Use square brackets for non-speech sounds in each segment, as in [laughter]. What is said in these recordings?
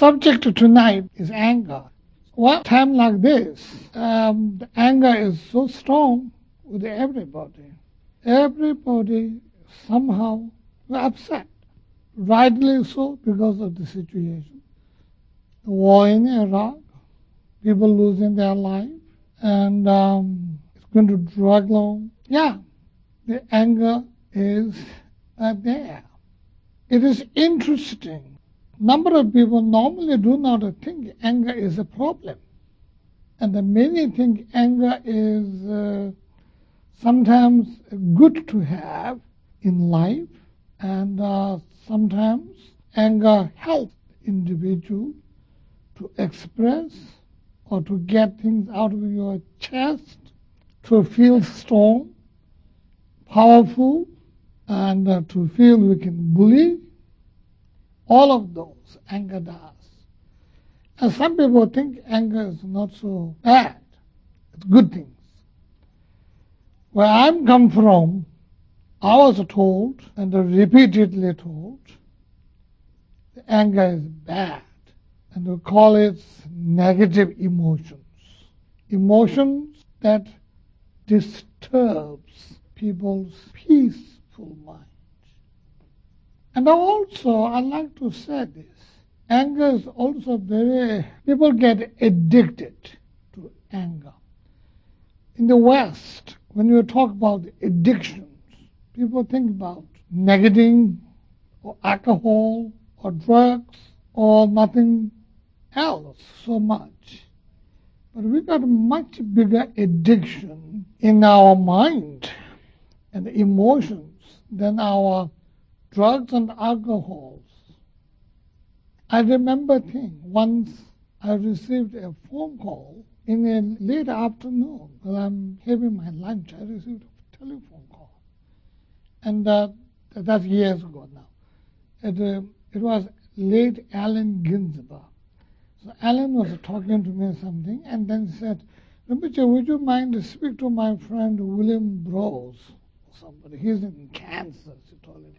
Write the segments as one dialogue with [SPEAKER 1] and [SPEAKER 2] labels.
[SPEAKER 1] subject tonight is anger. One time like this, um, the anger is so strong with everybody. Everybody somehow upset, rightly so because of the situation. The war in Iraq, people losing their life, and um, it's going to drag along. Yeah, the anger is uh, there. It is interesting. Number of people normally do not think anger is a problem. And many think anger is uh, sometimes good to have in life, and uh, sometimes anger helps individual to express or to get things out of your chest, to feel strong, powerful, and uh, to feel we can bully. All of those anger does. And some people think anger is not so bad. It's good things. Where I'm come from, I was told and repeatedly told anger is bad and we call it negative emotions. Emotions that disturbs people's peaceful mind. And also, I like to say this. Anger is also very, people get addicted to anger. In the West, when you talk about addictions, people think about negative or alcohol or drugs or nothing else so much. But we got a much bigger addiction in our mind and emotions than our drugs and alcohols. I remember thing once I received a phone call in a late afternoon while I'm having my lunch. I received a telephone call, and uh, that's years ago now. It, uh, it was late Allen Ginsberg. So Allen was talking to me something, and then said, Rinpoche, would you mind to speak to my friend William Burroughs? Somebody, he's in Kansas, he told him.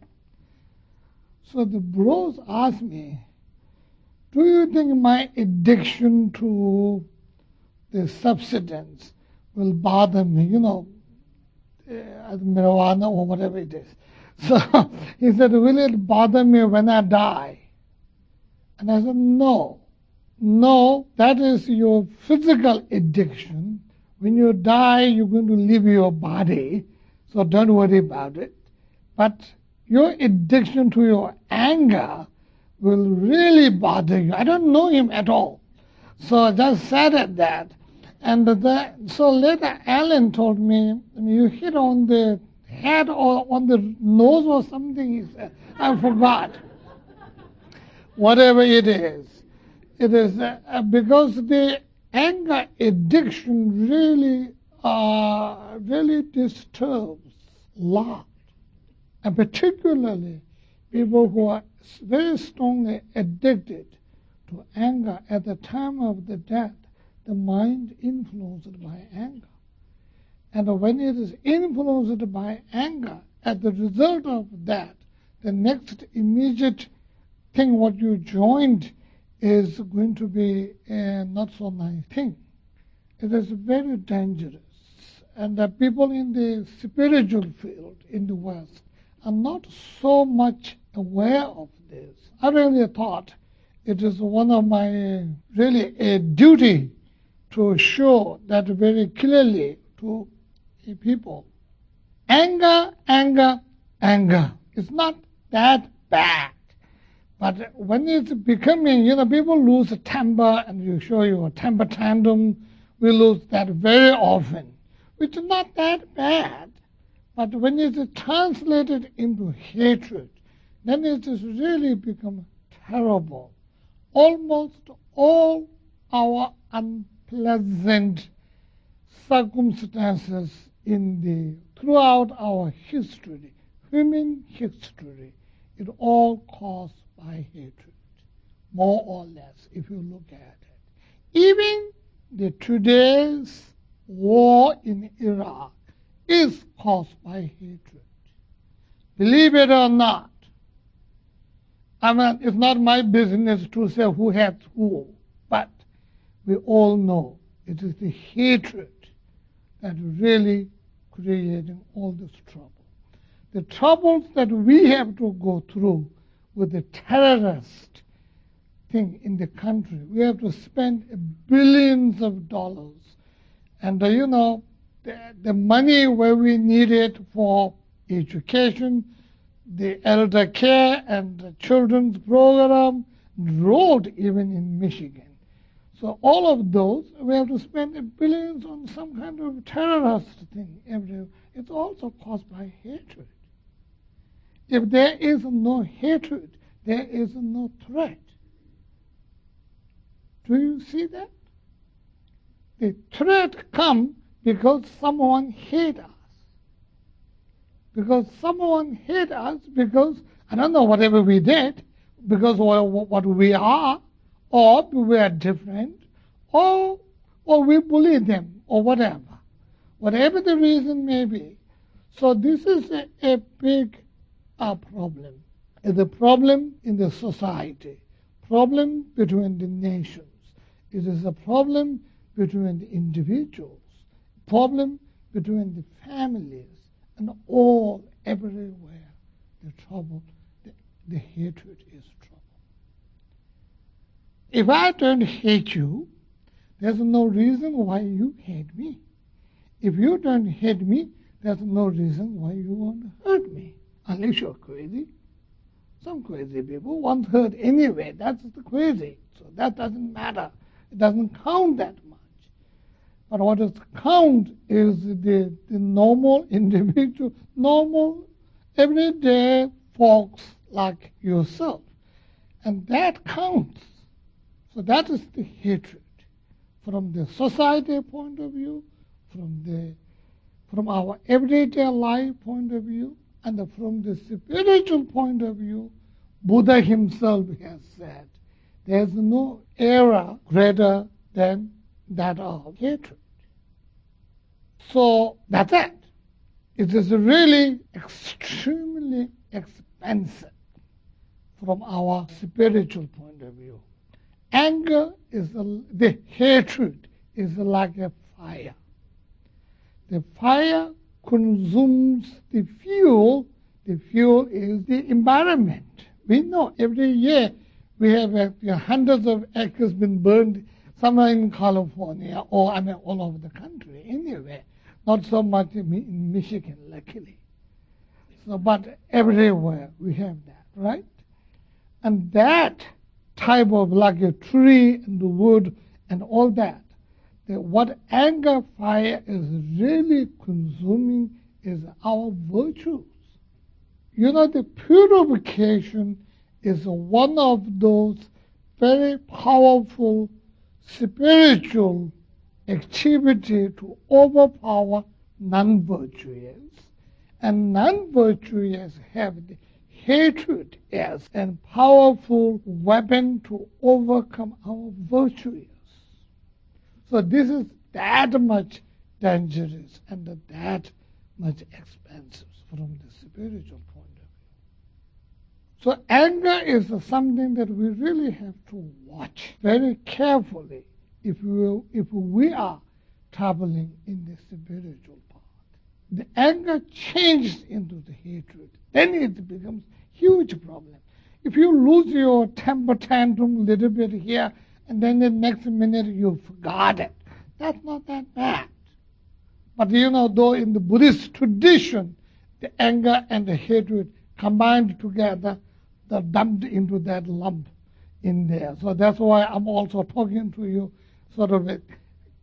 [SPEAKER 1] So the Burroughs asked me, do you think my addiction to the substance will bother me, you know, uh, marijuana or whatever it is? [laughs] So he said, will it bother me when I die? And I said, no. No, that is your physical addiction. When you die, you're going to leave your body, so don't worry about it. But your addiction to your anger will really bother you. I don't know him at all. So I just said at that. And the, so later Allen told me, you hit on the head or on the nose or something, he said. I forgot. Whatever it is. It is uh, because the anger addiction really, uh, really disturbs lot. And particularly people who are very strongly addicted to anger at the time of the death, the mind influenced by anger. And when it is influenced by anger, as the result of that, the next immediate thing what you joined is going to be a not so nice thing. It is very dangerous. And the people in the spiritual field in the West are not so much aware of this. I really thought it is one of my really a duty to show that very clearly to people. Anger, anger, anger. It's not that bad. But when it's becoming, you know, people lose temper, and you show your temper tantrum, we lose that very often, which is not that bad. But when it is translated into hatred, then it has really become terrible. Almost all our unpleasant circumstances in the throughout our history, human history, it all caused by hatred, more or less, if you look at it. Even the today's war in Iraq is caused by hatred. Believe it or not. I mean, it's not my business to say who hates who, but we all know it is the hatred that really creating all this trouble. The troubles that we have to go through with the terrorist thing in the country, we have to spend billions of dollars. And uh, you know, the, the money where we need it for education, the elder care and the children's program, road even in Michigan. So all of those, we have to spend billions on some kind of terrorist thing. Every, it's also caused by hatred. If there is no hatred, there is no threat. Do you see that? The threat comes because someone hates us. Because someone hates us because, I don't know, whatever we did, because what we are, or we are different, or, or we bully them, or whatever. Whatever the reason may be. So this is a, a big uh, problem. It's a problem in the society, problem between the nations. It is a problem between the individuals, problem between the families, and all, everywhere, the trouble, the, the hatred is trouble. if I don't hate you, there's no reason why you hate me. If you don't hate me, there's no reason why you want to hurt me, unless you're crazy. Some crazy people want hurt anyway. That's the crazy. So that doesn't matter. It doesn't count that much. But what does count is the, the normal individual, normal, everyday folks like yourself. And that counts. So that is the hatred from the society point of view, from the from our everyday life point of view, and from the spiritual point of view, Buddha himself has said, there's no error greater than that of hatred. So that's it. It is really extremely expensive from our spiritual point of view. Anger is a, the hatred is like a fire. The fire consumes the fuel. The fuel is the environment. We know every year we have uh, hundreds of acres been burned somewhere in California or I mean all over the country anywhere. Not so much in Michigan, luckily. So, but everywhere we have that, right? And that type of like a tree and the wood and all that. that what anger fire is really consuming is our virtues. You know, the purification is one of those very powerful spiritual activity to overpower non-virtuous. And non-virtuous have the hatred as a powerful weapon to overcome our virtues. So this is that much dangerous and that much expensive from the spiritual point. So anger is something that we really have to watch very carefully if we, if we are traveling in the spiritual path. The anger changes into the hatred then it becomes huge problem. If you lose your temper tantrum little bit here, and then the next minute you forgot it, that's not that bad. But you know, though in the Buddhist tradition, the anger and the hatred combined together, they're dumped into that lump in there. So that's why I'm also talking to you sort of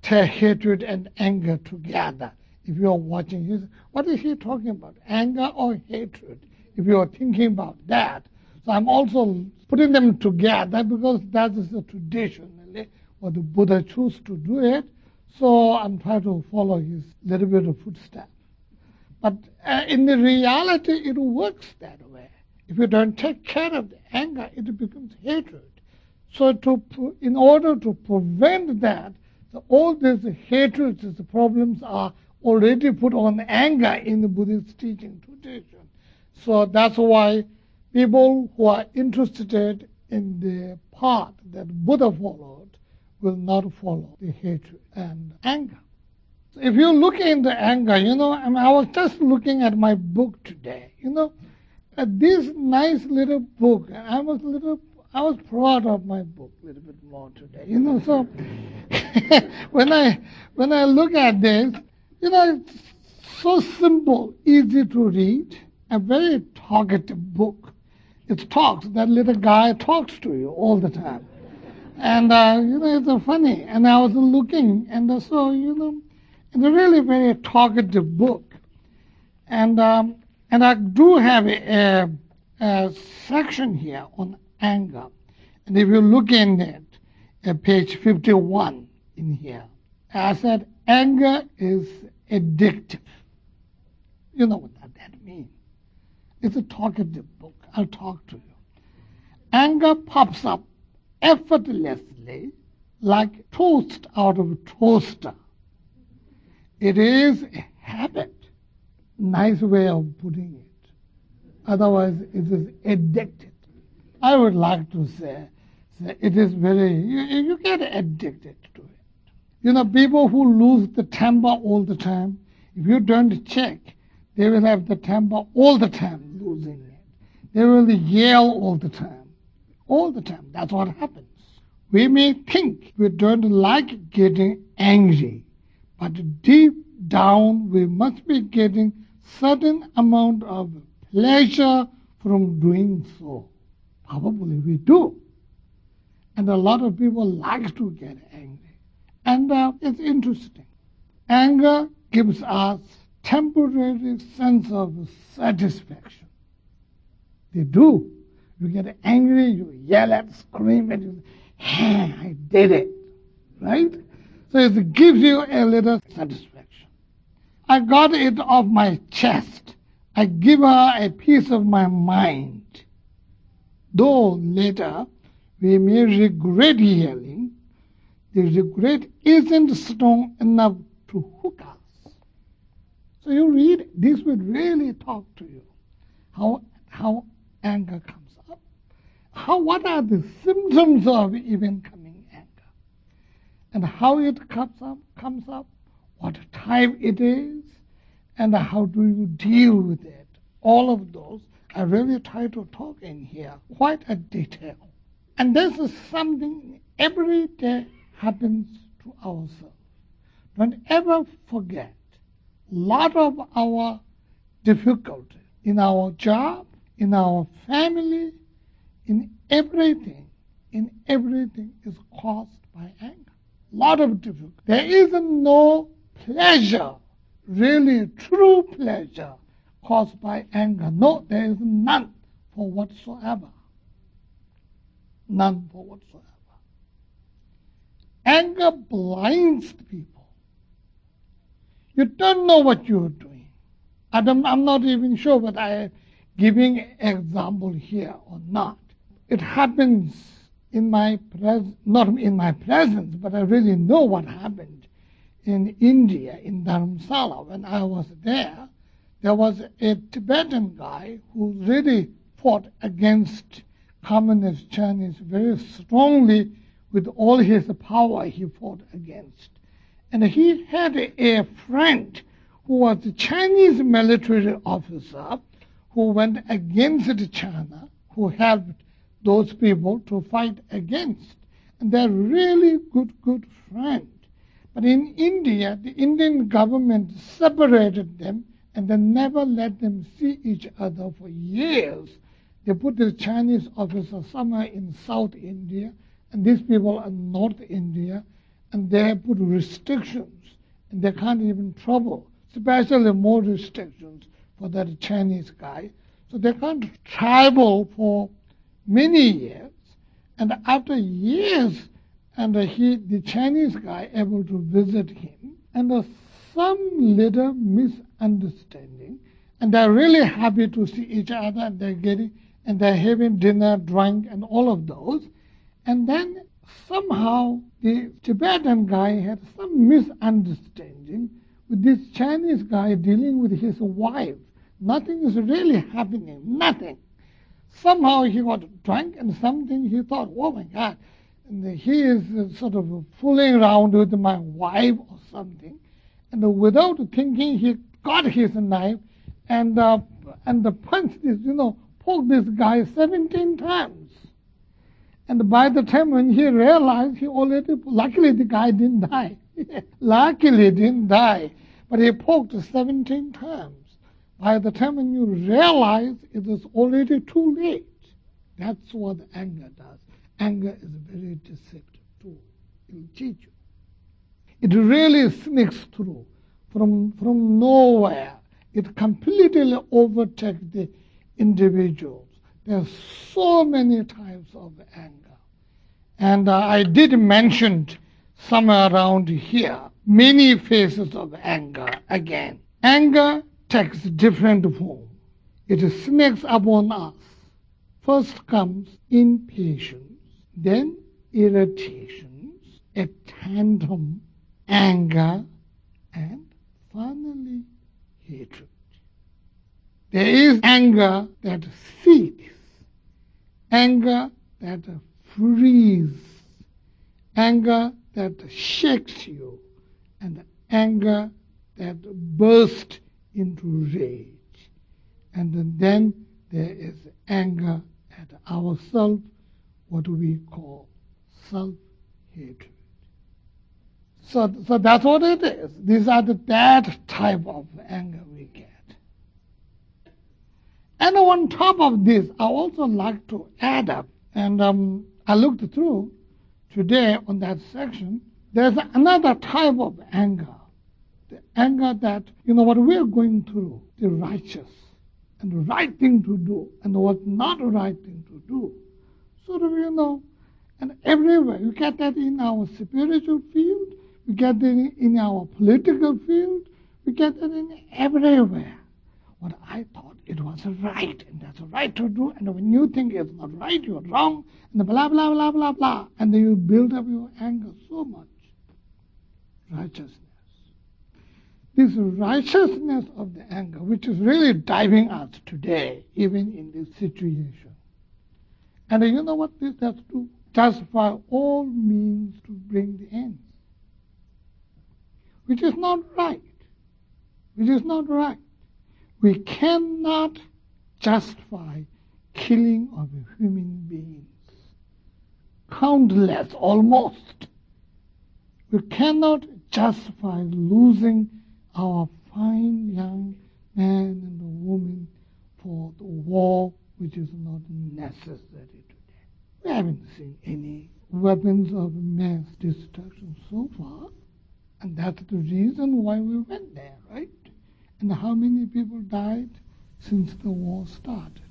[SPEAKER 1] hatred and anger together if you're watching his, what is he talking about? Anger or hatred? If you're thinking about that. So I'm also putting them together because that is the traditionally what the Buddha chose to do it. So I'm trying to follow his little bit of footsteps. But uh, in the reality, it works that way. If you don't take care of the anger, it becomes hatred. So to, in order to prevent that, all these hatreds, problems are already put on anger in the Buddhist teaching tradition. So that's why people who are interested in the path that Buddha followed will not follow the hatred and anger. If you look into anger, you know, I, mean, I was just looking at my book today, you know, this nice little book, and I was little I was proud of my book a little bit more today. You know, so [laughs] when I when I look at this, you know, it's so simple, easy to read, a very talkative book. It talks. That little guy talks to you all the time, and uh, you know, it's funny. And I was looking, and so you know, it's a really very talkative book, and um, and I do have a, a, section here on anger. And if you look in it, at page 51 in here, I said anger is addictive. You know what that means. It's a talkative book. I'll talk to you. Anger pops up effortlessly like toast out of a toaster. It is a habit. Nice way of putting it. Otherwise, it is addicted. I would like to say, say it is very, you, you get addicted to it. You know, people who lose the temper all the time, if you don't check, they will have the temper all the time, losing it. They will yell all the time. All the time. That's what happens. We may think we don't like getting angry, but deep down we must be getting certain amount of pleasure from doing so. Probably we do. And a lot of people like to get angry. And uh, it's interesting. Anger gives us temporary sense of satisfaction. They do. You get angry, you yell at, scream at, you, hey, I did it. Right? So it gives you a little satisfaction. I got it off my chest. I give her a piece of my mind though later we may regret yelling, the regret isn't strong enough to hook us. So you read, this will really talk to you. How, how anger comes up. How, what are the symptoms of even coming anger? And how it comes up, comes up, what type it is, and how do you deal with it. All of those I really try to talk in here quite a detail. And this is something every day happens to ourselves. Don't ever forget a lot of our difficulty in our job, in our family, in everything, in everything is caused by anger. Lot of difficulty. There is no pleasure, really true pleasure caused by anger. No, there is none for whatsoever. None for whatsoever. Anger blinds people. You don't know what you're doing. I am not even sure whether I am giving example here or not. It happens in my presence, not in my presence, but I really know what happened in India, in Dharamsala, when I was there there was a Tibetan guy who really fought against communist Chinese very strongly with all his power he fought against. And he had a friend who was a Chinese military officer who went against China, who helped those people to fight against. And they're really good, good friends. But in India, the Indian government separated them and they never let them see each other for years. They put the Chinese officer somewhere in South India, and these people are North India, and they have put restrictions, and they can't even travel, especially more restrictions for that Chinese guy. So they can't travel for many years, and after years, and he, the Chinese guy, able to visit him, and some little misunderstanding, and they're really happy to see each other, and they're getting, and they're having dinner, drink, and all of those. And then somehow the Tibetan guy had some misunderstanding with this Chinese guy dealing with his wife. Nothing is really happening, nothing. somehow he got drunk and something he thought, oh my God, and he is sort of fooling around with my wife or something. And without thinking, he got his knife and uh, and punched this, you know, poked this guy 17 times. And by the time when he realized, he already, luckily the guy didn't die. [laughs] luckily didn't die. But he poked 17 times. By the time when you realize it is already too late. That's what anger does. Anger is very deceptive tool. It will you. It really sneaks through from, from nowhere. It completely overtakes the individuals. There are so many types of anger. And uh, I did mention somewhere around here many faces of anger again. Anger takes different form. It sneaks upon us. First comes impatience, then irritations, a tantrum, anger, and finally hatred. There is anger that seeks, anger that frees, anger that shakes you, and anger that bursts into rage. And then there is anger at ourselves, what we call self-hatred. So, so that's what it is. These are the bad type of anger we get. And on top of this, I also like to add up, and um, I looked through today on that section, there's another type of anger. The anger that, you know, what we're going through, the righteous and the right thing to do and what's not the right thing to do. Sort of, you know, and everywhere. You get that in our spiritual field, we get that in our political field, we get that in everywhere. What I thought it was right, and that's right to do, and when you think it's not right, you're wrong, and blah, blah, blah, blah, blah, and then you build up your anger so much. Righteousness. This righteousness of the anger, which is really driving us today, even in this situation. And you know what this has to justify all means to bring the end. Which is not right. Which is not right. We cannot justify killing of human beings. Countless, almost. We cannot justify losing our fine young man and woman for the war which is not necessary today. We haven't seen any weapons of mass destruction so far, and that's the reason why we went there, right? and how many people died since the war started.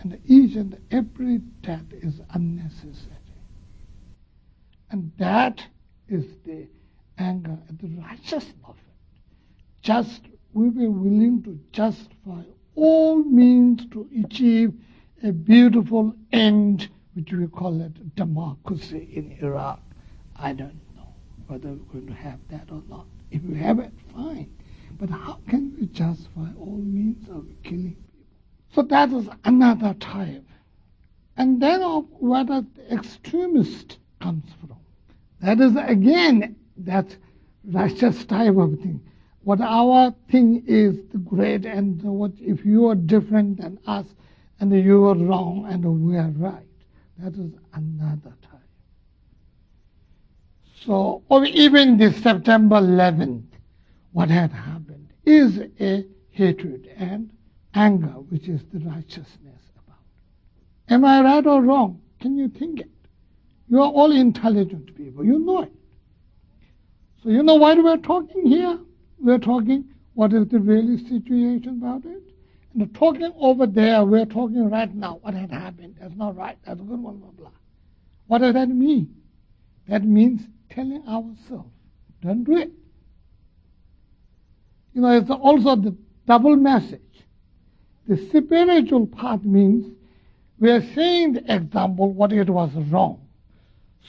[SPEAKER 1] And each and every death is unnecessary. And that is the anger and the righteousness of it. Just we were willing to justify all means to achieve a beautiful end, which we call it democracy in Iraq. I don't know whether we're going to have that or not. If we have it, fine. But how can we justify all means of killing people? So that is another type. And then of where the extremist comes from. That is again that righteous type of thing. What our thing is the great and what if you are different than us and you are wrong and we are right. That is another time. So, or even the September 11th, what had happened is a hatred and anger, which is the righteousness about. Am I right or wrong? Can you think it? You are all intelligent people. You know it. So you know why we're talking here? We're talking what is the real situation about it. And the talking over there, we're talking right now what had happened. That's not right. That's good, blah, blah, blah. What does that mean? That means telling ourselves, don't do it. You know, it's also the double message. The spiritual part means we are saying the example what it was wrong.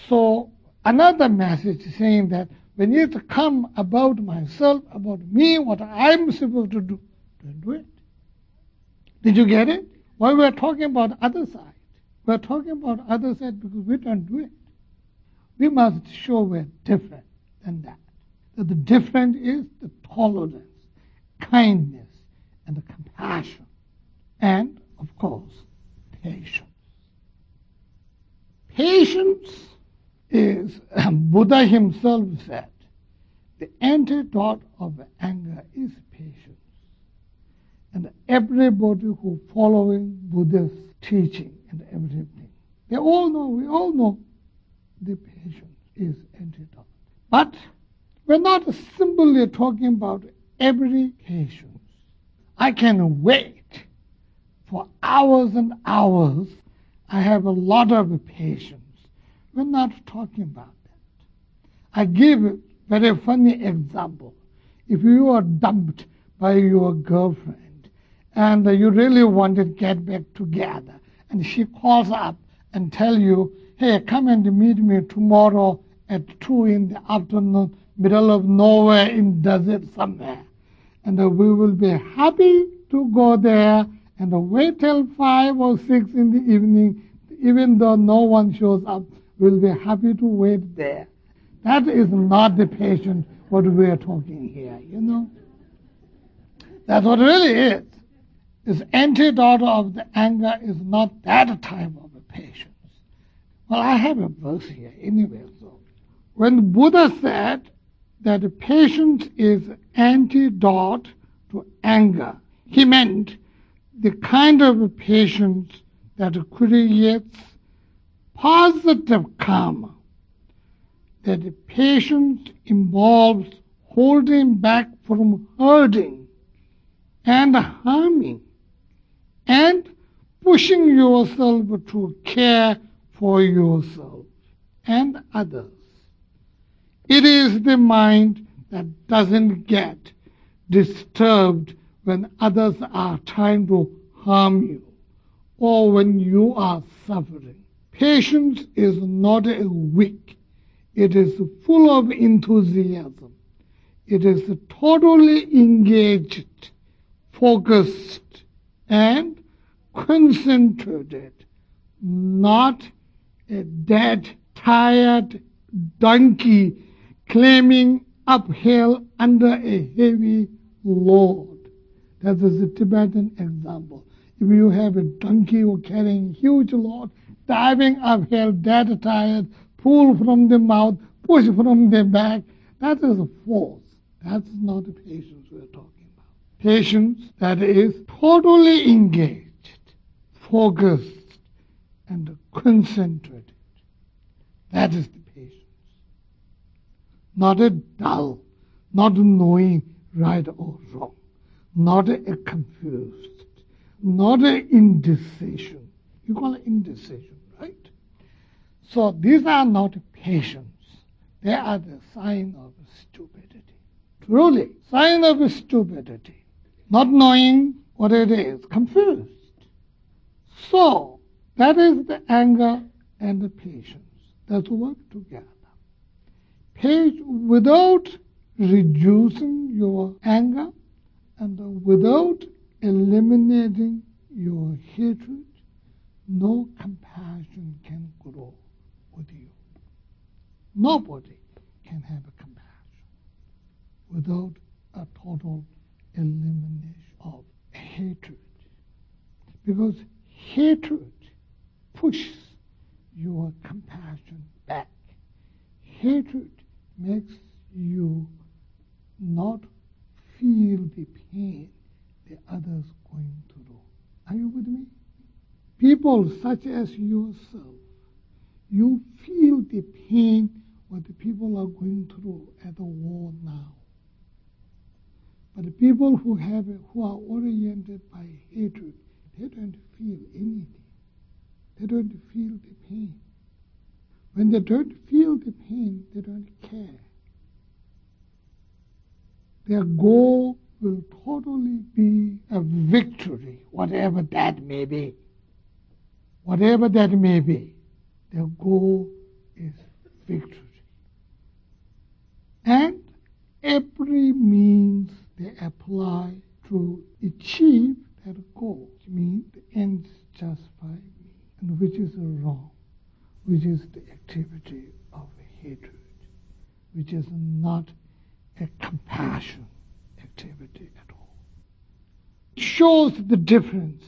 [SPEAKER 1] So another message saying that when it come about myself, about me, what I'm supposed to do, don't do it. Did you get it? Why we're talking about other side? We're talking about other side because we don't do it. We must show we're different than that. That the different is the tolerance, kindness, and the compassion. And, of course, patience. Patience is, um, Buddha himself said, the antidote of anger is patience. And everybody who following Buddha's teaching and everything, they all know, we all know, the patience is antidote. But we're not simply talking about every patience. I can wait for hours and hours. I have a lot of patience. We're not talking about that. I give a very funny example. If you are dumped by your girlfriend and you really want to get back together, and she calls up and tell you, hey, come and meet me tomorrow at 2 in the afternoon, middle of nowhere in desert somewhere. And we will be happy to go there and wait till 5 or 6 in the evening, even though no one shows up, we'll be happy to wait there. That is not the patient what we are talking here, you know. That's what really is. This antidote of the anger is not that type of a patience. Well, I have a verse here anyway. So, when Buddha said that patience is antidote to anger, he meant the kind of patience that creates positive karma. That patience involves holding back from hurting and harming and pushing yourself to care for yourself and others. It is the mind that doesn't get disturbed when others are trying to harm you or when you are suffering. Patience is not a weak, it is full of enthusiasm. It is totally engaged, focused, and concentrated, not a dead, tired donkey climbing uphill under a heavy load. That is a Tibetan example. If you have a donkey who carrying huge load, diving uphill, dead tired, pull from the mouth, push from the back, that is force. That's not the patience we're talking about. patience that is totally engaged, focused, and concentrated. That is the patience. Not a dull, not knowing right or wrong, not a confused, not a indecision. You call it indecision? So these are not patience. They are the sign of stupidity. Truly, sign of stupidity not knowing what it is, confused. So, that is the anger and the patience that work together. Page, without reducing your anger and without eliminating your hatred, no compassion can grow. Nobody can have a compassion without a total elimination of hatred. Because hatred pushes your compassion back. Hatred makes you not feel the pain the others going through. Are you with me? People such as yourself, you feel the pain what the people are going through at the war now. But the people who have who are oriented by hatred, they don't feel anything. They don't feel the pain. When they don't feel the pain, they don't care. Their goal will totally be a victory, whatever that may be. Whatever that may be, their goal is victory and every means they apply to achieve their goal, which means the ends justify me, and which is wrong, which is the activity of hatred, which is not a compassion activity at all. It shows the difference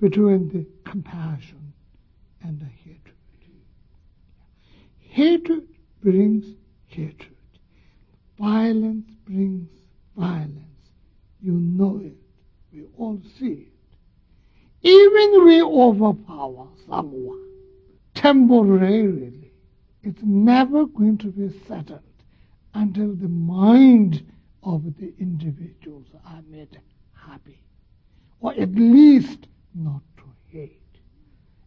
[SPEAKER 1] between the compassion and the hatred. Hatred brings hatred Violence brings violence. You know it. We all see it. Even we overpower someone temporarily. It's never going to be settled until the mind of the individuals are made happy, or at least not to hate.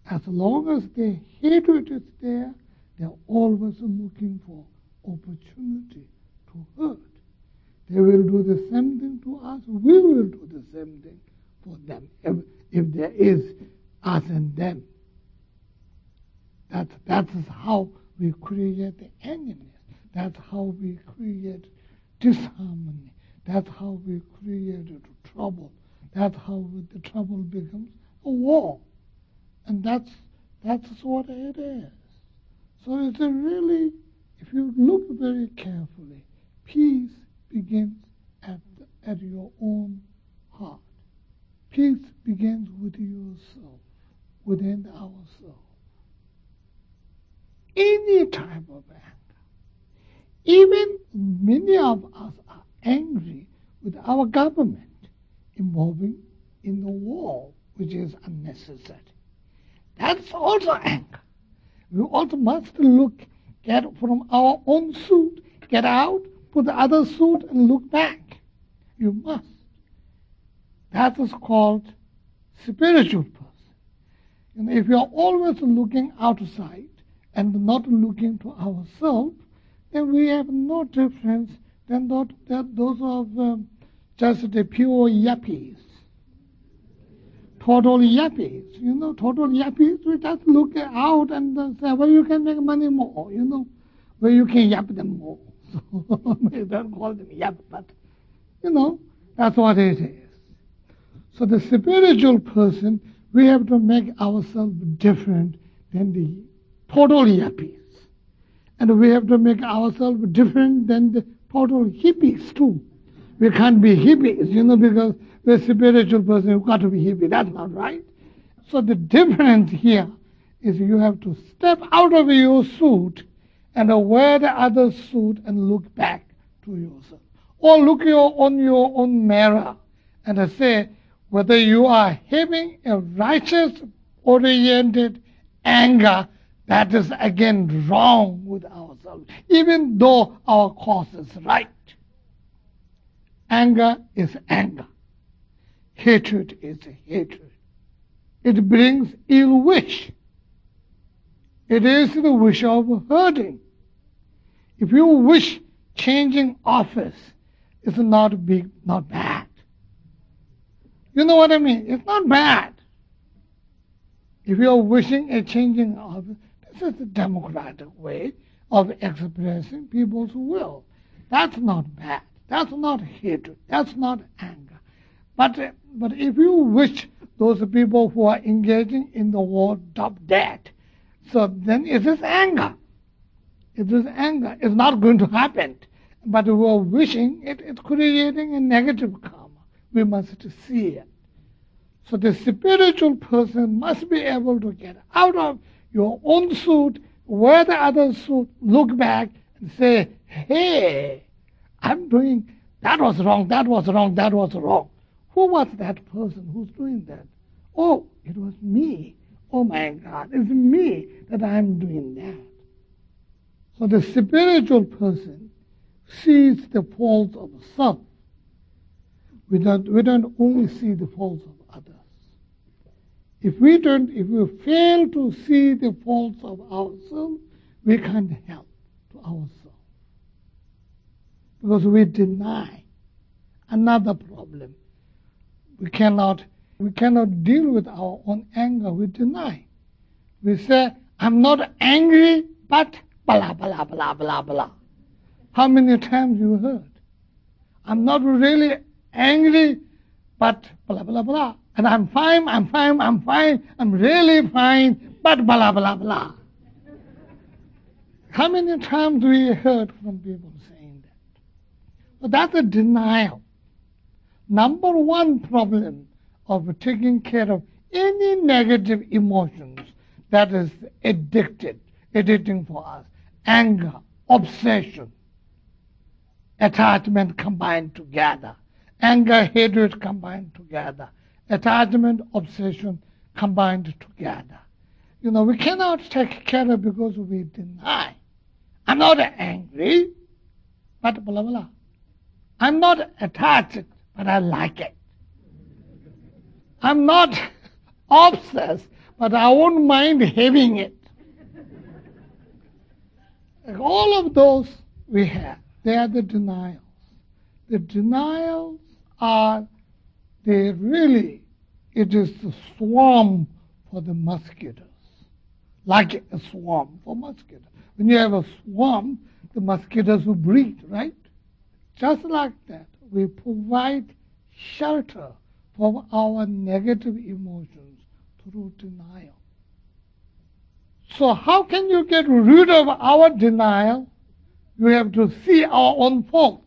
[SPEAKER 1] As long as the hatred is there, they're always looking for opportunity hurt. They will do the same thing to us. We will do the same thing for them if, if there is us and them. That, that is how we create the enemies. That's how we create disharmony. That's how we create trouble. That's how the trouble becomes a war. And that's, that's what it is. So it's a really, if you look very carefully, peace begins at, at your own heart. Peace begins with yourself, within ourselves. Any type of anger. Even many of us are angry with our government involving in the war, which is unnecessary. That's also anger. We also must look, get from our own suit, get out, put the other suit, and look back. You must. That is called spiritual person. And if you are always looking outside and not looking to ourselves, then we have no difference than that, that those of um, just the pure yuppies. Total yuppies, you know, total yuppies, we just look out and say, well, you can make money more, you know, where well, you can yap them more. [laughs] We don't call them yap, but, you know, that's what it is. So the spiritual person, we have to make ourselves different than the total yuppies. And we have to make ourselves different than the total hippies too. We can't be hippies, you know, because we're spiritual person, you've got to be hippie. That's not right. So the difference here is you have to step out of your suit and wear the other suit and look back to yourself. Or look your, on your own mirror and say whether you are having a righteous oriented anger that is again wrong with ourselves, even though our cause is right. Anger is anger. Hatred is hatred. It brings ill wish. It is the wish of hurting. If you wish changing office, it's not big, not bad. You know what I mean? It's not bad. If you're wishing a changing office, this is the democratic way of expressing people's will. That's not bad. That's not hatred. That's not anger. But, but if you wish those people who are engaging in the war stop dead, so then it is anger. It is anger. is not going to happen. But we are wishing it, it's creating a negative karma. We must see it. So the spiritual person must be able to get out of your own suit, wear the other suit, look back and say, hey, I'm doing, that was wrong, that was wrong, that was wrong. Who was that person who's doing that? Oh, it was me. Oh my God, it's me that I'm doing that. So the spiritual person sees the faults of self. We don't, we don't only see the faults of others. If we don't, if we fail to see the faults of ourselves, we can't help to ourselves because we deny another problem. We cannot, we cannot deal with our own anger. We deny. We say, I'm not angry, but blah, blah, blah, blah, blah. How many times you heard? I'm not really angry, but blah, blah, blah. And I'm fine, I'm fine, I'm fine, I'm really fine, but blah, blah, blah. How many times we heard from people saying that? But that's a denial. Number one problem of taking care of any negative emotions that is addicted, addicting for us. Anger, obsession, attachment combined together. Anger, hatred combined together. Attachment, obsession combined together. You know, we cannot take care of because we deny. I'm not angry, but blah, blah. I'm not attached, but I like it. I'm not [laughs] obsessed, but I won't mind having it. All of those we have, they are the denials. The denials are, they really, it is the swarm for the mosquitoes, like a swarm for mosquitoes. When you have a swarm, the mosquitoes will breed, right? Just like that, we provide shelter from our negative emotions through denial. So how can you get rid of our denial? You have to see our own faults.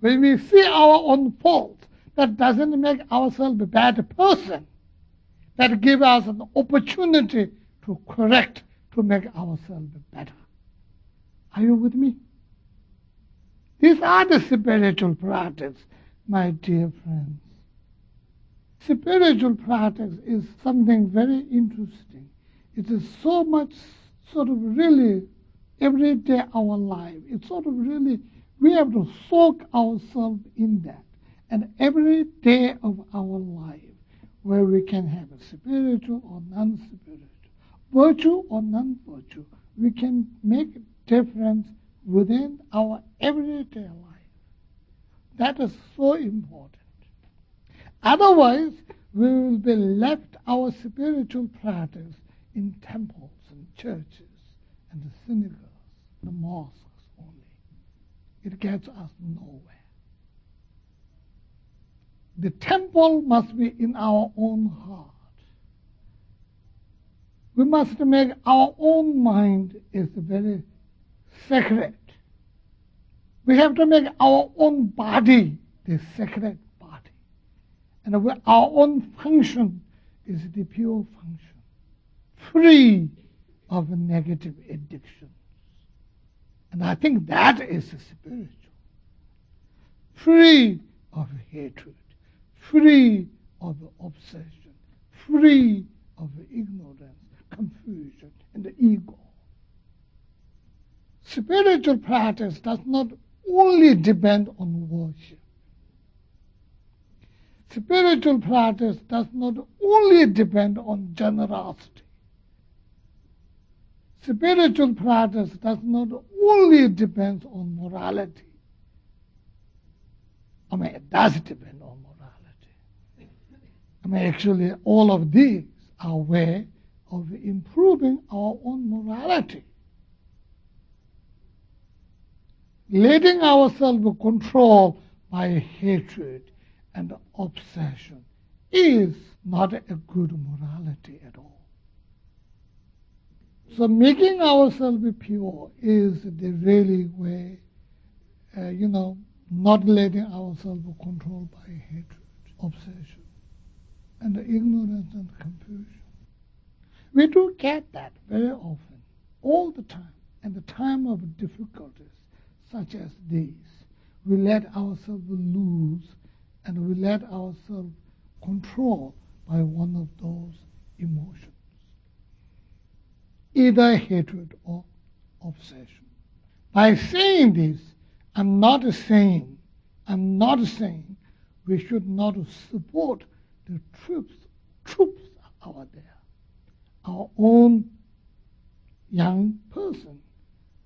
[SPEAKER 1] When we see our own faults, that doesn't make ourselves a bad person. That gives us an opportunity to correct, to make ourselves better. Are you with me? These are the spiritual practice, my dear friends. Spiritual practice is something very interesting. It is so much sort of really every day our life. It's sort of really, we have to soak ourselves in that. And every day of our life, where we can have a spiritual or non-spiritual, virtue or non-virtue, we can make a difference within our everyday life. That is so important. Otherwise, we will be left our spiritual practice in temples and churches and the synagogues, the mosques only. It gets us nowhere. The temple must be in our own heart. We must make our own mind is very sacred. We have to make our own body the sacred body. And our own function is the pure function free of negative addictions. And I think that is spiritual. Free of hatred, free of obsession, free of ignorance, confusion, and the ego. Spiritual practice does not only depend on worship. Spiritual practice does not only depend on generosity. Spiritual practice does not only depend on morality. I mean, it does depend on morality. I mean, actually, all of these are way of improving our own morality. Letting ourselves control by hatred and obsession is not a good morality at all. So making ourselves pure is the really way, uh, you know, not letting ourselves be controlled by hatred, obsession, and ignorance and confusion. We do get that very often, all the time, and the time of difficulties such as these. We let ourselves lose and we let ourselves control by one of those emotions either hatred or obsession. By saying this, I'm not saying, I'm not saying we should not support the troops, troops out there, our own young person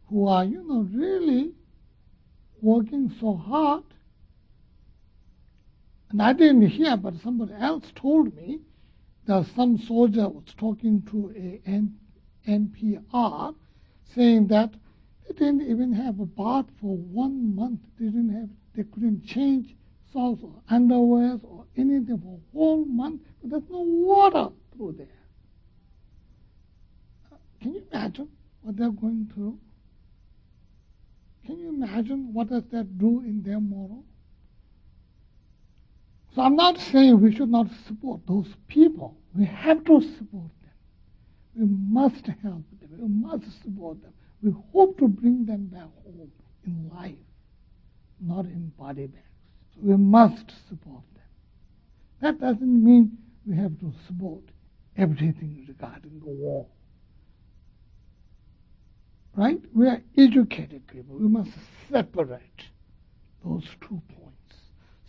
[SPEAKER 1] who are, you know, really working so hard. And I didn't hear, but somebody else told me that some soldier was talking to a NPR saying that they didn't even have a bath for one month. They didn't have, they couldn't change socks or underwear or anything for a whole month. There's no water through there. Uh, can you imagine? what they're going through? Can you imagine what does that do in their moral? So I'm not saying we should not support those people. We have to support. We must help them. We must support them. We hope to bring them back home in life, not in body bags. So we must support them. That doesn't mean we have to support everything regarding the war. Right? We are educated people. We must separate those two points.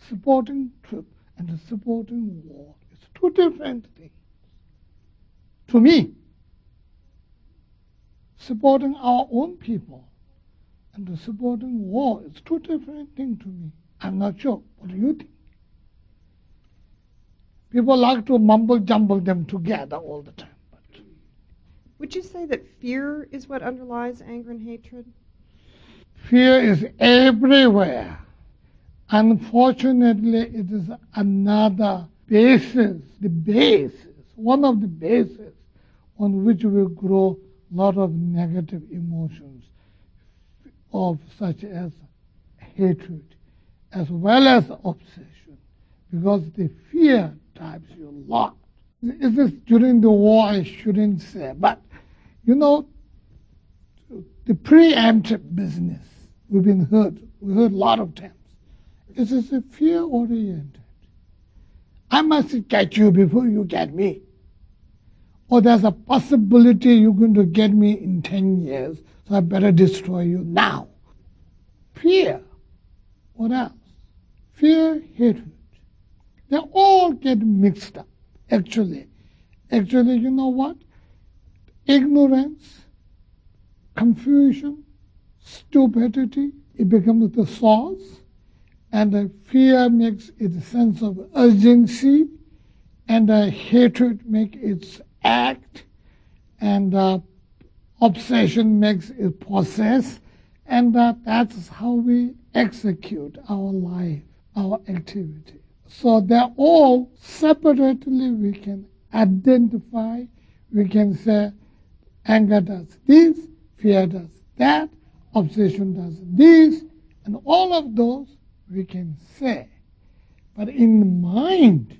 [SPEAKER 1] Supporting truth and supporting war is two different things. To me, supporting our own people and supporting war is two different things to me. I'm not sure. What do you think? People like to mumble jumble them together all the time.
[SPEAKER 2] Would you say that fear is what underlies anger and hatred?
[SPEAKER 1] Fear is everywhere. Unfortunately, it is another basis, the basis, one of the bases on which we grow lot of negative emotions of such as hatred as well as obsession because the fear drives you a lot. Is this during the war? I shouldn't say, but you know, the preemptive business we've been heard, we heard a lot of times. It is a fear oriented. I must get you before you get me. Or there's a possibility you're going to get me in 10 years, so I better destroy you now. Fear. What else? Fear, hatred. They all get mixed up, actually. Actually, you know what? Ignorance, confusion, stupidity, it becomes the source. And the fear makes its sense of urgency, and the hatred makes its act, and uh, obsession makes it possess, and uh, that's how we execute our life, our activity. So they're all separately we can identify, we can say anger does this, fear does that, obsession does this, and all of those we can say. But in the mind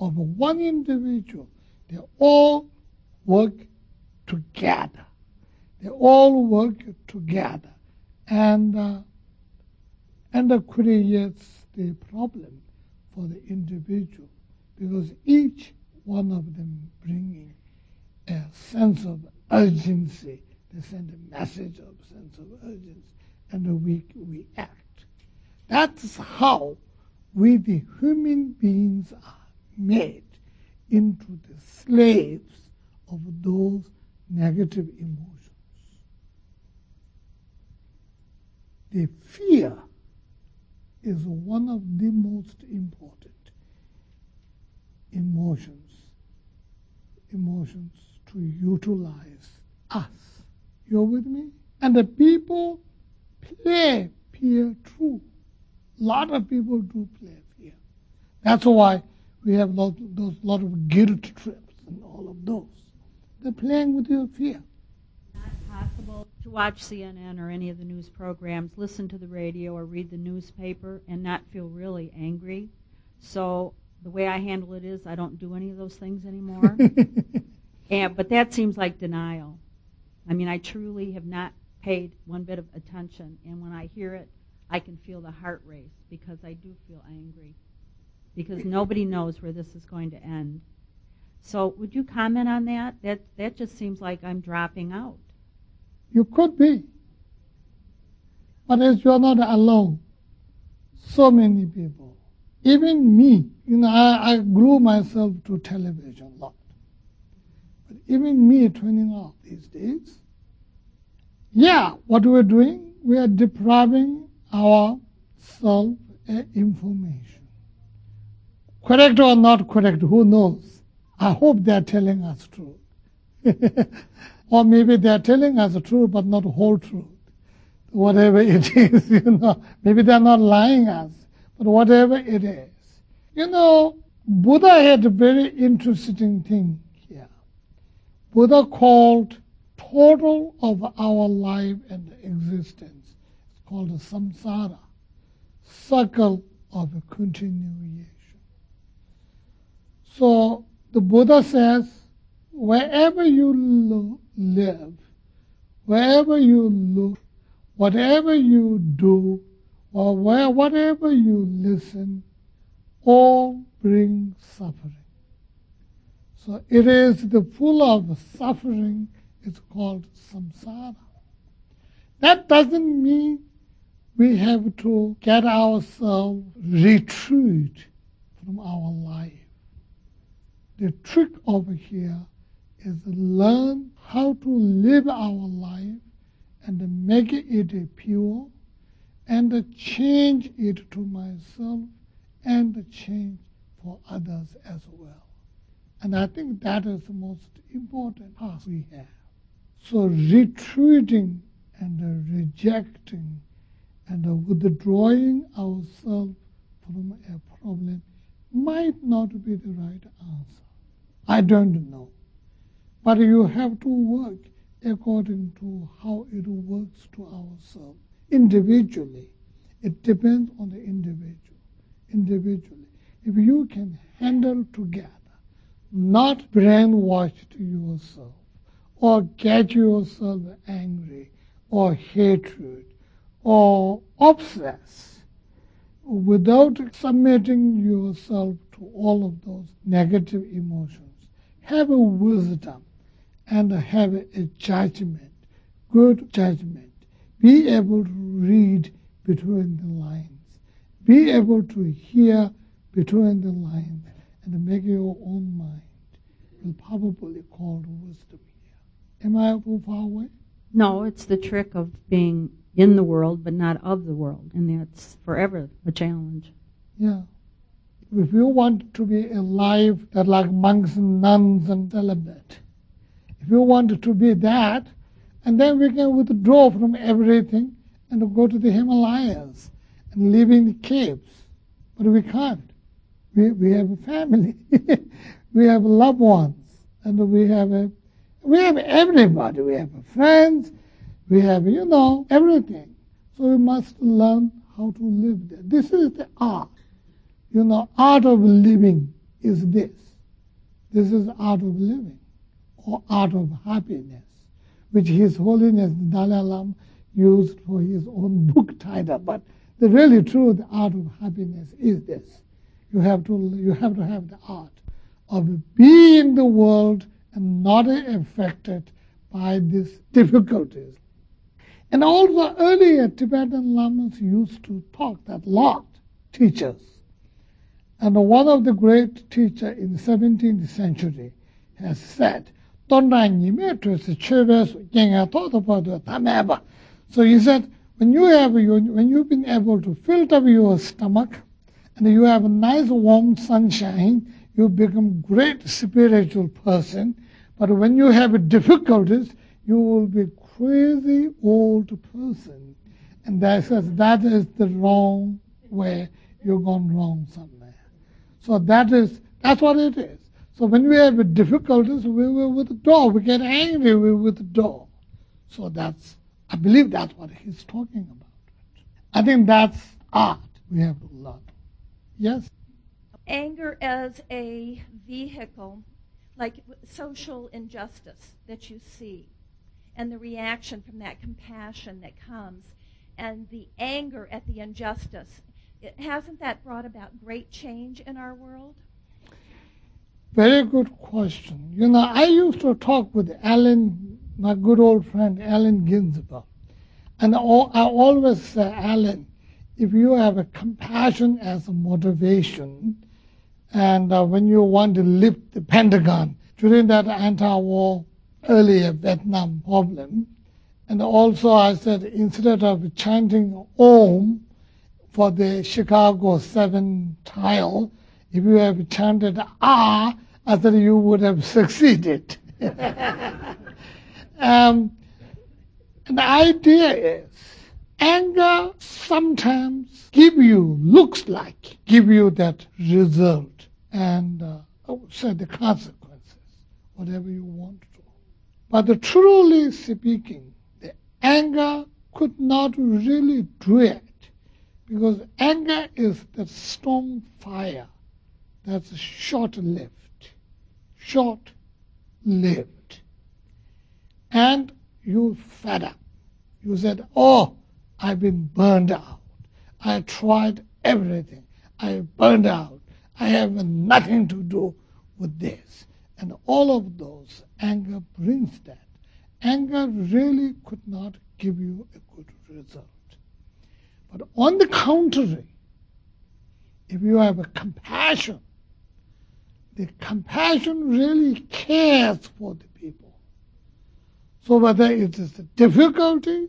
[SPEAKER 1] of one individual, they all work together. They all work together. And, uh, and that creates the problem for the individual because each one of them bringing a sense of urgency. They send a message of sense of urgency, and we, we act. That's how we, the human beings, are made into the slaves of those negative emotions. The fear is one of the most important emotions, emotions to utilize us. You're with me? And the people play fear true. A lot of people do play fear. That's why we have lot, those lot of guilt trips and all of those. They're playing with your fear Not
[SPEAKER 3] possible to watch CNN or any of the news programs, listen to the radio or read the newspaper and not feel really angry. So the way I handle it is I don't do any of those things anymore. [laughs] and, but that seems like denial. I mean, I truly have not paid one bit of attention. And when I hear it, I can feel the heart race because I do feel angry. Because nobody knows where this is going to end. So would you comment on that? That that just seems like I'm dropping out.
[SPEAKER 1] You could be. But as you are not alone, so many people, even me, you know, I, I grew myself to television a lot. But even me turning off these days, yeah, what we're doing, we are depriving our self information. Correct or not correct, who knows? I hope they're telling us truth. [laughs] Or maybe they're telling us the truth, but not whole truth. Whatever it [laughs] is, you know. Maybe they're not lying us, but whatever it is. You know, Buddha had a very interesting thing here. Buddha called total of our life and existence. It's called samsara, circle of continuation. So the Buddha says, wherever you live, wherever you look, whatever you do, or where, whatever you listen, all bring suffering. So it is the full of suffering, it's called samsara. That doesn't mean we have to get ourselves retreat from our life. The trick over here is learn how to live our life and make it pure and change it to myself and change for others as well. And I think that is the most important task we have. So retreating and rejecting and withdrawing ourselves from a problem might not be the right answer. I don't know. But you have to work according to how it works to ourselves individually. It depends on the individual. Individually. If you can handle together, not brainwash to yourself or get yourself angry or hatred or obsess without submitting yourself to all of those negative emotions have a wisdom and have a judgment, good judgment. Be able to read between the lines. Be able to hear between the lines and make your own mind. You'll probably call wisdom here. Am I too far away?
[SPEAKER 3] No, it's the trick of being in the world but not of the world, and that's forever a challenge.
[SPEAKER 1] Yeah. If you want to be a life that like monks and nuns and celibate, if you want to be that, and then we can withdraw from everything and go to the Himalayas and live in the caves. But we can't. We, we have a family. [laughs] we have loved ones. And we have a, we have everybody. We have friends. We have, you know, everything. So we must learn how to live there. This is the art. You know, art of living is this. This is art of living, or art of happiness, which His Holiness Dalai Lama used for his own [laughs] book title. But the really true the art of happiness is this. You have to you have to have the art of being in the world and not affected by these difficulties. And also earlier Tibetan lamas used to talk that lot, teachers. And one of the great teachers in the 17th century has said, so he said, when you have your, when you've been able to fill up your stomach and you have a nice warm sunshine, you become great spiritual person. But when you have difficulties, you will be crazy old person. And that says that is the wrong way. You've gone wrong somewhere. So that is that's what it is. So when we have difficulties, we will withdraw. We get angry, we withdraw. So that's I believe that's what he's talking about. I think that's art we have to learn. Yes?
[SPEAKER 4] Anger as a vehicle, like social injustice that you see, and the reaction from that compassion that comes, and the anger at the injustice hasn't that brought about great change in our world?
[SPEAKER 1] Very good question. You know, I used to talk with Allen, my good old friend Allen Ginsberg, and I always say, Allen, if you have a compassion as a motivation, and uh, when you want to lift the Pentagon during that anti-war earlier Vietnam problem, and also I said instead of chanting Om, for the Chicago 7 tile, if you have chanted ah, I thought you would have [laughs] succeeded. [laughs] um, the idea is anger sometimes give you, looks like, give you that result and uh, say the consequences, whatever you want to. But truly speaking, the anger could not really do it because anger is the strong fire that's short lived. Short lived. And you fed up. You said, Oh, I've been burned out. I tried everything. I burned out. I have nothing to do with this. And all of those, anger brings that. Anger really could not give you a good result. But on the contrary, if you have a compassion, the compassion really cares for the people. So whether it is a difficulty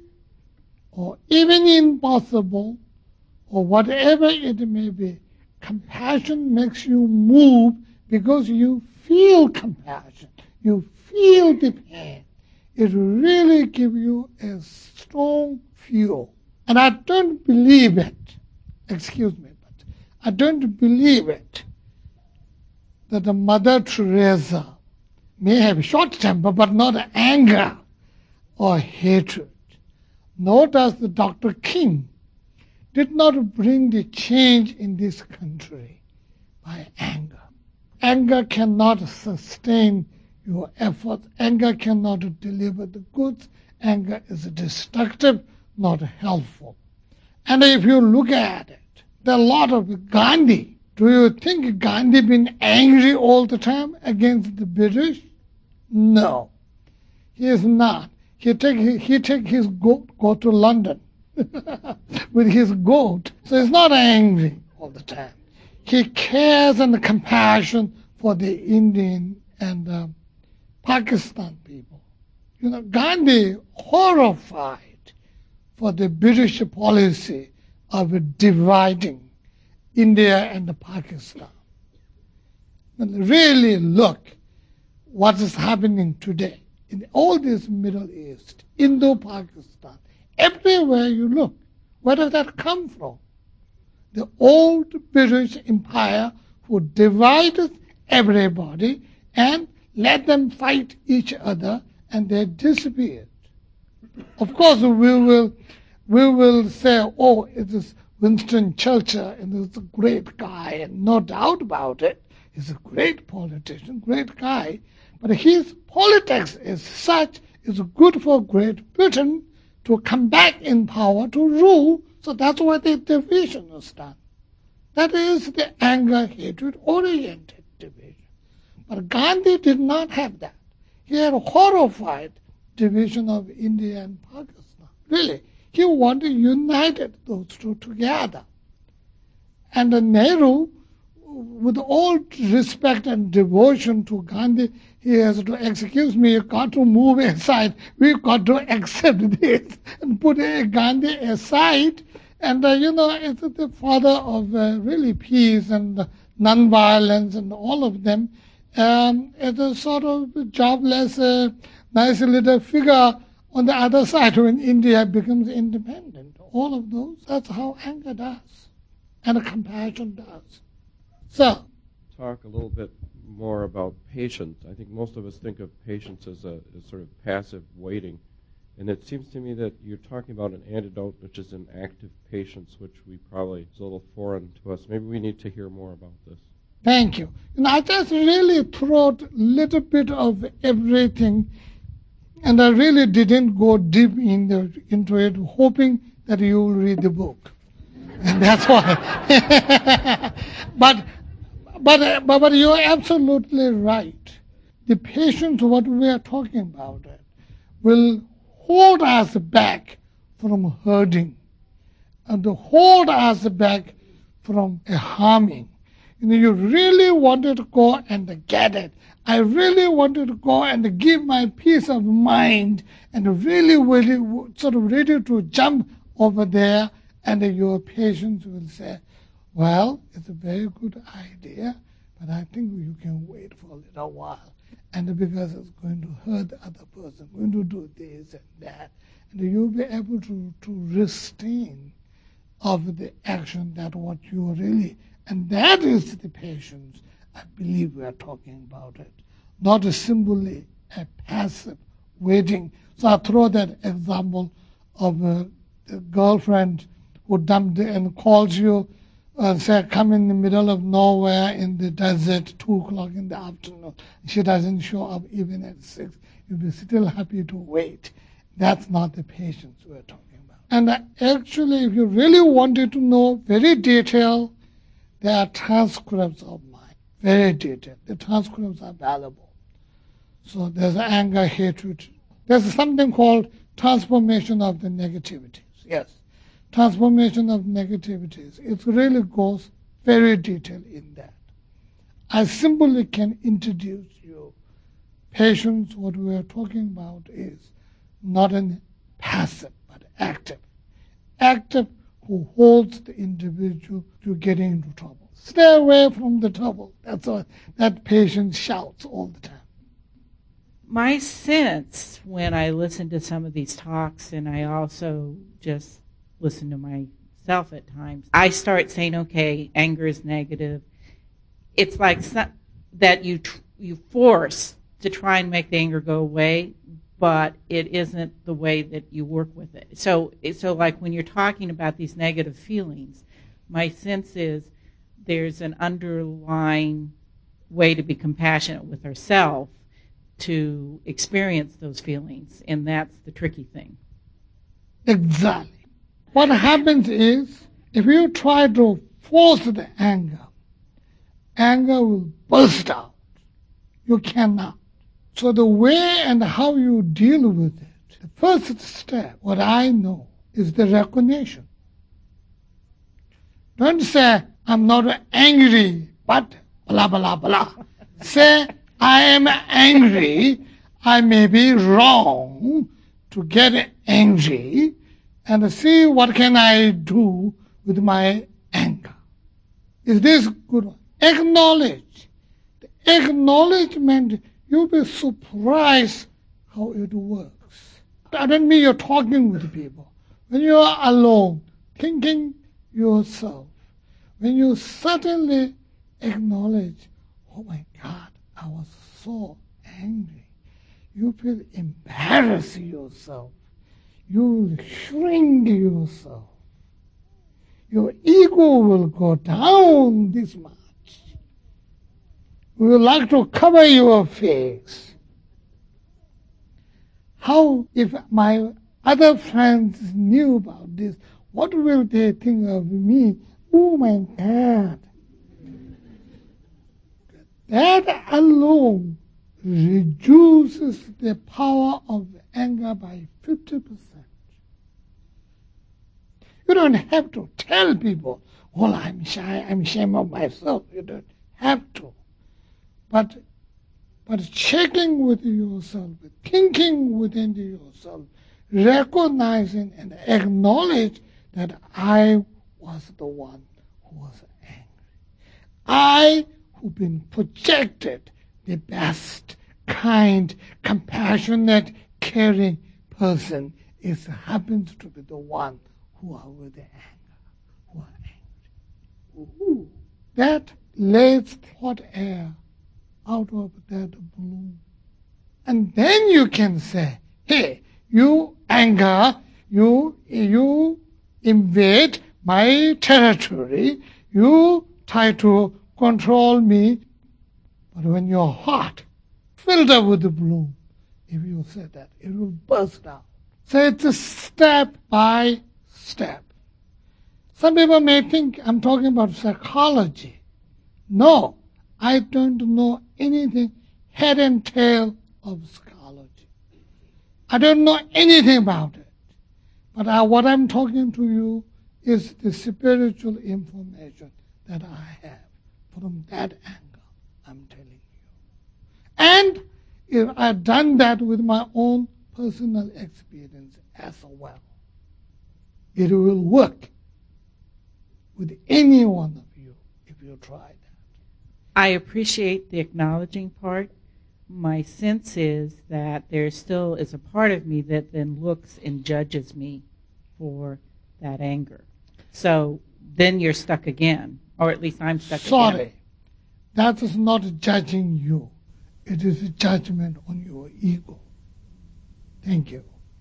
[SPEAKER 1] or even impossible or whatever it may be, compassion makes you move because you feel compassion. You feel the pain. It really gives you a strong fuel. And I don't believe it. Excuse me, but I don't believe it that the Mother Teresa may have short temper, but not anger or hatred. Nor does the Dr. King did not bring the change in this country by anger. Anger cannot sustain your efforts. Anger cannot deliver the goods. Anger is destructive not helpful. And if you look at it, a lot of Gandhi. Do you think Gandhi been angry all the time against the British? No, he is not. He take he take his goat go to London [laughs] with his goat, so he's not angry all the time. He cares and compassion for the Indian and uh, Pakistan people. You know, Gandhi horrified for the British policy of dividing India and Pakistan. But really look what is happening today in all this Middle East, Indo-Pakistan, everywhere you look. Where does that come from? The old British Empire who divided everybody and let them fight each other and they disappeared. Of course, we will, we will say, oh, it is Winston Churchill, and he's a great guy, and no doubt about it. He's a great politician, great guy. But his politics is such, it's good for Great Britain to come back in power to rule. So that's why the division is done. That is the anger, hatred oriented division. But Gandhi did not have that. He had horrified division of India and Pakistan. Really, he wanted to unite those two together. And Nehru, with all respect and devotion to Gandhi, he has to, excuse me, you got to move aside. We've got to accept this and put Gandhi aside. And, uh, you know, it's the father of uh, really peace and non-violence and all of them. Um, it's a sort of jobless uh, nice little figure on the other side when India becomes independent. All of those, that's how anger does, and compassion does. So,
[SPEAKER 5] talk a little bit more about patience. I think most of us think of patience as a as sort of passive waiting. And it seems to me that you're talking about an antidote, which is an active patience, which we probably is a little foreign to us. Maybe we need to hear more about this.
[SPEAKER 1] Thank you. And I just really threw a little bit of everything and I really didn't go deep in the, into it, hoping that you will read the book. And that's why. [laughs] but, but, but, but you're absolutely right. The patience, what we are talking about, will hold us back from hurting and hold us back from harming. You know, you really wanted to go and get it. I really wanted to go and give my peace of mind and really, really sort of ready to jump over there. And your patients will say, well, it's a very good idea, but I think you can wait for a little while. And because it's going to hurt the other person, going to do this and that. And you'll be able to, to restrain of the action that what you really, and that is the patience I believe we are talking about it, not a simply a passive waiting. So I throw that example of uh, a, a girlfriend who dumped and calls you and say, come in the middle of nowhere in the desert, 2 o'clock in the afternoon. She doesn't show up even at 6. You'll be still happy to wait. That's not the patience we're talking about. And actually, if you really wanted to know very detailed, there are transcripts of detailed. The transcripts are valuable. So there's anger, hatred. There's something called transformation of the negativities. Yes, transformation of negativities. It really goes very detailed in that. I simply can introduce you. Patience, what we are talking about is not an passive, but active. Active who holds the individual to getting into trouble. Stay away from the trouble. That's all. That patient shouts all the time.
[SPEAKER 6] My sense when I listen to some of these talks, and I also just listen to myself at times, I start saying, okay, anger is negative. It's like some, that you tr- you force to try and make the anger go away, but it isn't the way that you work with it. So, so like when you're talking about these negative feelings, my sense is there's an underlying way to be compassionate with ourselves to experience those feelings, and that's the tricky thing.
[SPEAKER 1] Exactly. What happens is, if you try to force the anger, anger will burst out. You cannot. So the way and how you deal with it, the first step, what I know, is the recognition. Don't say, I'm not angry, but blah, blah, blah. say, I am angry. I may be wrong to get angry and see what can I do with my anger. Is this good? Acknowledge. The acknowledgement You'll be surprised how it works. I don't mean you're talking with people. When you're alone, thinking yourself, when you suddenly acknowledge, oh my God, I was so angry, you feel embarrass yourself. You will shrink yourself. Your ego will go down this much. We would like to cover your face. How, if my other friends knew about this, what will they think of me? Oh my God. That alone reduces the power of anger by 50%. You don't have to tell people, well, I'm shy, I'm ashamed of myself. You don't have to. But, but checking with yourself, thinking within yourself, recognizing and acknowledge that I was the one who was angry. I who've been projected the best, kind, compassionate, caring person is happens to be the one who are with the anger, who are angry. Ooh. That lays hot air out of that balloon. And then you can say, hey, you anger, you, you invade my territory, you try to control me. But when your heart filled up with the bloom, if you say that, it will burst out. So it's a step by step. Some people may think I'm talking about psychology. No, I don't know anything head and tail of psychology. I don't know anything about it. But I, what I'm talking to you is the spiritual information that I have from that angle. I'm telling you. And if I've done that with my own personal experience as well, it will work with any one of you if you try that.
[SPEAKER 6] I appreciate the acknowledging part. My sense is that there still is a part of me that then looks and judges me for that anger. So then you're stuck again, or at least I'm stuck
[SPEAKER 1] Sorry,
[SPEAKER 6] again.
[SPEAKER 1] that is not judging you. It is a judgment on your ego. Thank you.